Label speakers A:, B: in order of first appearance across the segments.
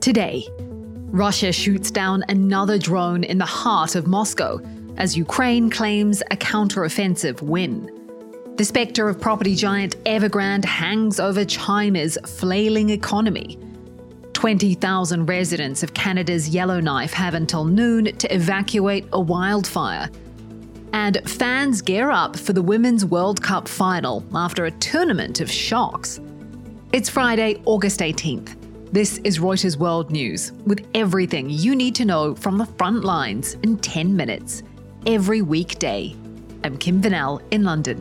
A: Today, Russia shoots down another drone in the heart of Moscow as Ukraine claims a counteroffensive win. The spectre of property giant Evergrande hangs over China's flailing economy. 20,000 residents of Canada's Yellowknife have until noon to evacuate a wildfire. And fans gear up for the Women's World Cup final after a tournament of shocks. It's Friday, August 18th. This is Reuters World News, with everything you need to know from the front lines in 10 minutes, every weekday. I'm Kim Vanell in London.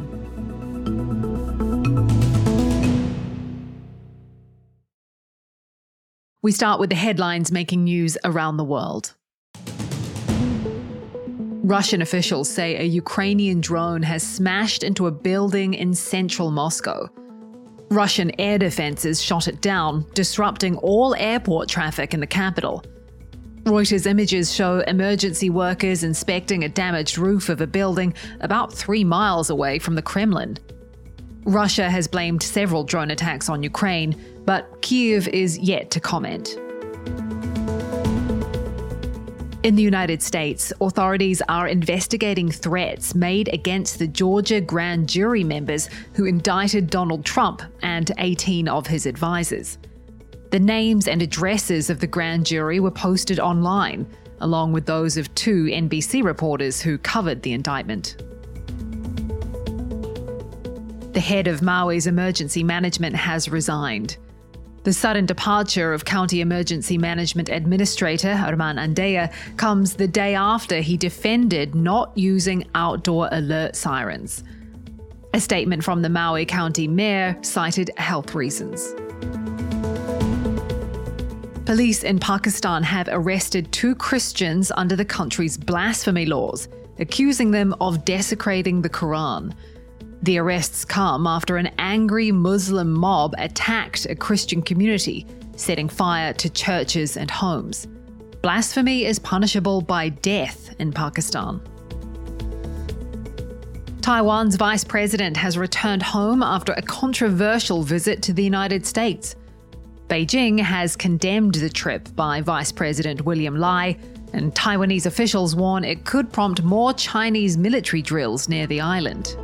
A: We start with the headlines making news around the world. Russian officials say a Ukrainian drone has smashed into a building in central Moscow. Russian air defenses shot it down, disrupting all airport traffic in the capital. Reuters images show emergency workers inspecting a damaged roof of a building about three miles away from the Kremlin. Russia has blamed several drone attacks on Ukraine, but Kiev is yet to comment. In the United States, authorities are investigating threats made against the Georgia grand jury members who indicted Donald Trump and 18 of his advisors. The names and addresses of the grand jury were posted online, along with those of two NBC reporters who covered the indictment. The head of Maui's emergency management has resigned. The sudden departure of County Emergency Management Administrator Herman Andaya comes the day after he defended not using outdoor alert sirens. A statement from the Maui County Mayor cited health reasons. Police in Pakistan have arrested two Christians under the country's blasphemy laws, accusing them of desecrating the Quran. The arrests come after an angry Muslim mob attacked a Christian community, setting fire to churches and homes. Blasphemy is punishable by death in Pakistan. Taiwan's vice president has returned home after a controversial visit to the United States. Beijing has condemned the trip by Vice President William Lai, and Taiwanese officials warn it could prompt more Chinese military drills near the island.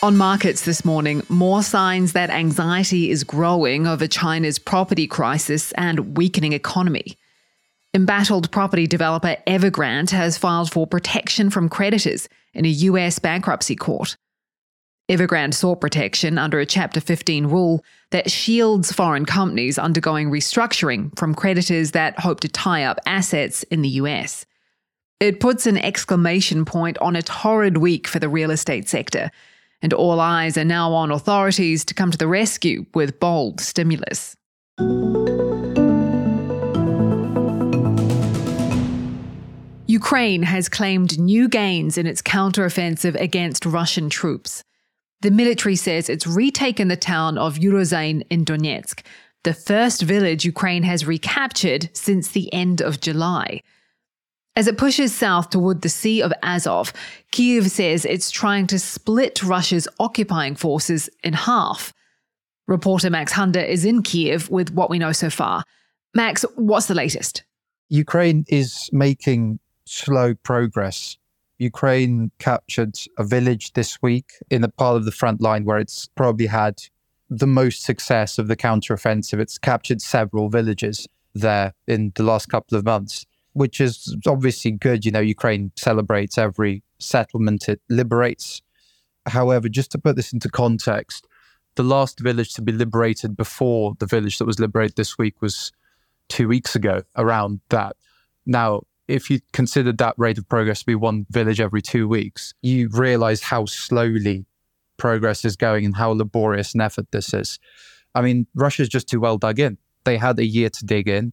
A: On markets this morning, more signs that anxiety is growing over China's property crisis and weakening economy. Embattled property developer Evergrande has filed for protection from creditors in a US bankruptcy court. Evergrande sought protection under a Chapter 15 rule that shields foreign companies undergoing restructuring from creditors that hope to tie up assets in the US. It puts an exclamation point on a torrid week for the real estate sector and all eyes are now on authorities to come to the rescue with bold stimulus. Ukraine has claimed new gains in its counteroffensive against Russian troops. The military says it's retaken the town of Urozhaine in Donetsk, the first village Ukraine has recaptured since the end of July. As it pushes south toward the Sea of Azov, Kiev says it's trying to split Russia's occupying forces in half. Reporter Max Hunder is in Kiev with what we know so far. Max, what's the latest?
B: Ukraine is making slow progress. Ukraine captured a village this week in the part of the front line where it's probably had the most success of the counteroffensive. It's captured several villages there in the last couple of months which is obviously good. You know, Ukraine celebrates every settlement it liberates. However, just to put this into context, the last village to be liberated before the village that was liberated this week was two weeks ago, around that. Now, if you consider that rate of progress to be one village every two weeks, you realize how slowly progress is going and how laborious an effort this is. I mean, Russia's just too well dug in. They had a year to dig in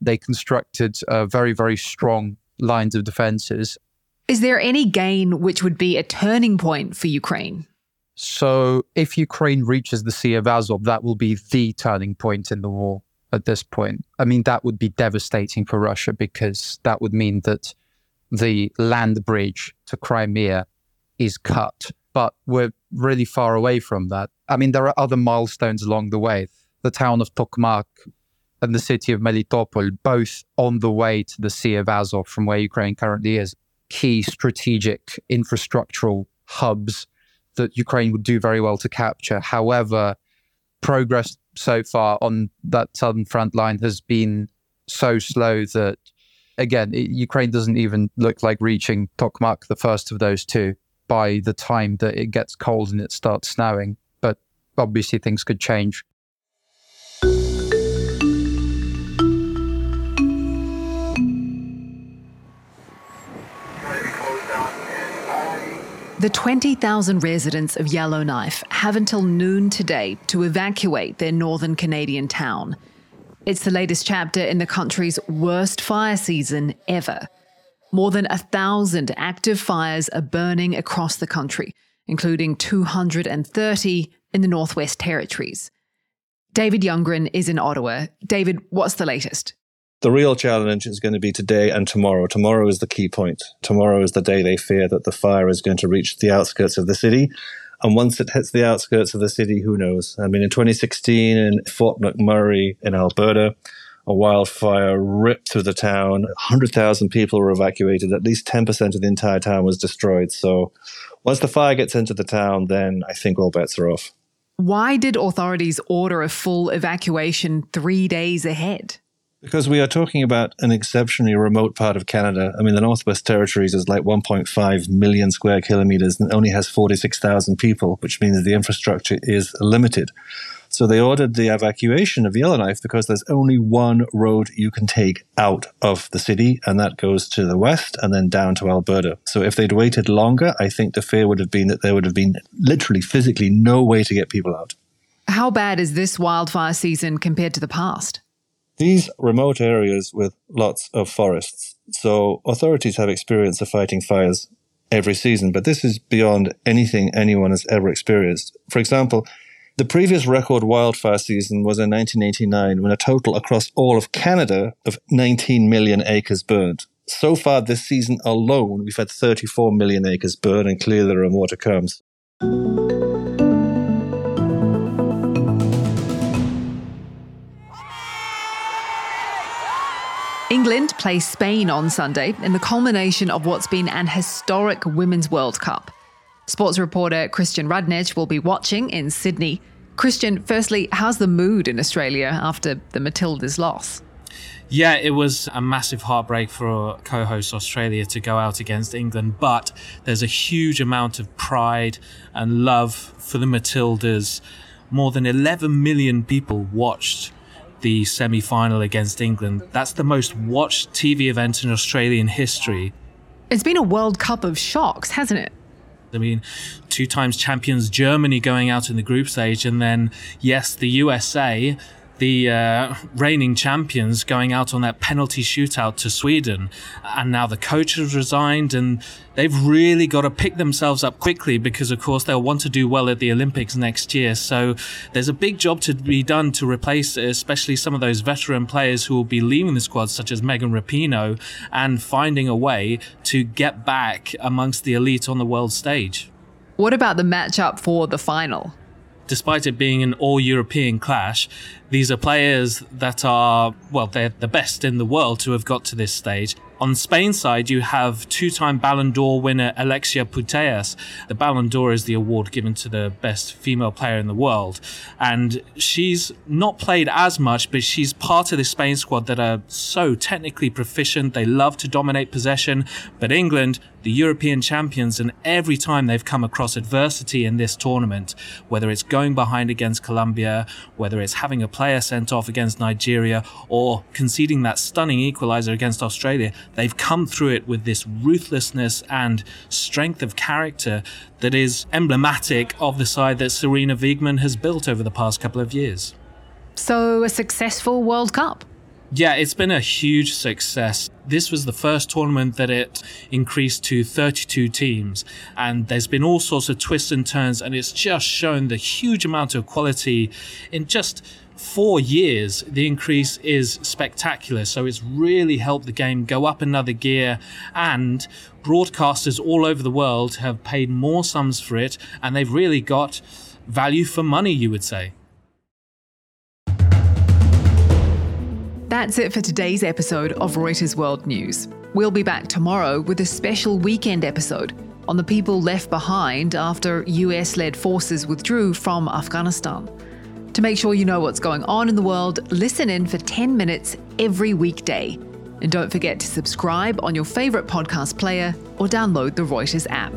B: they constructed uh, very, very strong lines of defenses.
A: Is there any gain which would be a turning point for Ukraine?
B: So, if Ukraine reaches the Sea of Azov, that will be the turning point in the war at this point. I mean, that would be devastating for Russia because that would mean that the land bridge to Crimea is cut. but we're really far away from that. I mean, there are other milestones along the way. The town of Tokmak and the city of Melitopol, both on the way to the Sea of Azov from where Ukraine currently is, key strategic infrastructural hubs that Ukraine would do very well to capture. However, progress so far on that southern front line has been so slow that, again, it, Ukraine doesn't even look like reaching Tokmak, the first of those two, by the time that it gets cold and it starts snowing. But obviously, things could change.
A: The 20,000 residents of Yellowknife have until noon today to evacuate their northern Canadian town. It's the latest chapter in the country's worst fire season ever. More than a thousand active fires are burning across the country, including 230 in the Northwest Territories. David Ljunggren is in Ottawa. David, what's the latest?
C: The real challenge is going to be today and tomorrow. Tomorrow is the key point. Tomorrow is the day they fear that the fire is going to reach the outskirts of the city. And once it hits the outskirts of the city, who knows? I mean, in 2016 in Fort McMurray in Alberta, a wildfire ripped through the town. 100,000 people were evacuated. At least 10% of the entire town was destroyed. So once the fire gets into the town, then I think all bets are off.
A: Why did authorities order a full evacuation three days ahead?
C: Because we are talking about an exceptionally remote part of Canada. I mean, the Northwest Territories is like 1.5 million square kilometers and only has 46,000 people, which means the infrastructure is limited. So they ordered the evacuation of Yellowknife because there's only one road you can take out of the city, and that goes to the west and then down to Alberta. So if they'd waited longer, I think the fear would have been that there would have been literally physically no way to get people out.
A: How bad is this wildfire season compared to the past?
C: These remote areas with lots of forests. So authorities have experience of fighting fires every season, but this is beyond anything anyone has ever experienced. For example, the previous record wildfire season was in 1989 when a total across all of Canada of 19 million acres burned. So far this season alone, we've had 34 million acres burned and clearly there are more to come.
A: England plays Spain on Sunday in the culmination of what's been an historic Women's World Cup. Sports reporter Christian Radnedge will be watching in Sydney. Christian, firstly, how's the mood in Australia after the Matildas' loss?
D: Yeah, it was a massive heartbreak for co host Australia to go out against England, but there's a huge amount of pride and love for the Matildas. More than 11 million people watched the semi final against England. That's the most watched TV event in Australian history.
A: It's been a World Cup of shocks, hasn't it?
D: I mean, two times champions Germany going out in the group stage, and then, yes, the USA the uh, reigning champions going out on that penalty shootout to Sweden. And now the coach has resigned, and they've really got to pick themselves up quickly because, of course, they'll want to do well at the Olympics next year. So there's a big job to be done to replace, especially some of those veteran players who will be leaving the squad, such as Megan Rapinoe, and finding a way to get back amongst the elite on the world stage.
A: What about the matchup for the final?
D: Despite it being an all European clash, these are players that are, well, they're the best in the world to have got to this stage. On Spain's side, you have two-time Ballon d'Or winner Alexia Putellas. The Ballon d'Or is the award given to the best female player in the world, and she's not played as much, but she's part of the Spain squad that are so technically proficient. They love to dominate possession, but England, the European champions, and every time they've come across adversity in this tournament, whether it's going behind against Colombia, whether it's having a player sent off against Nigeria, or conceding that stunning equalizer against Australia, they've come through it with this ruthlessness and strength of character that is emblematic of the side that Sarina Wiegman has built over the past couple of years.
A: So, a successful World Cup.
D: Yeah, it's been a huge success. This was the first tournament that it increased to 32 teams, and there's been all sorts of twists and turns, and it's just shown the huge amount of quality in just four years, the increase is spectacular. So it's really helped the game go up another gear, and broadcasters all over the world have paid more sums for it, and they've really got value for money, you would say.
A: That's it for today's episode of Reuters World News. We'll be back tomorrow with a special weekend episode on the people left behind after US led forces withdrew from Afghanistan. To make sure you know what's going on in the world, listen in for 10 minutes every weekday. And don't forget to subscribe on your favourite podcast player or download the Reuters app.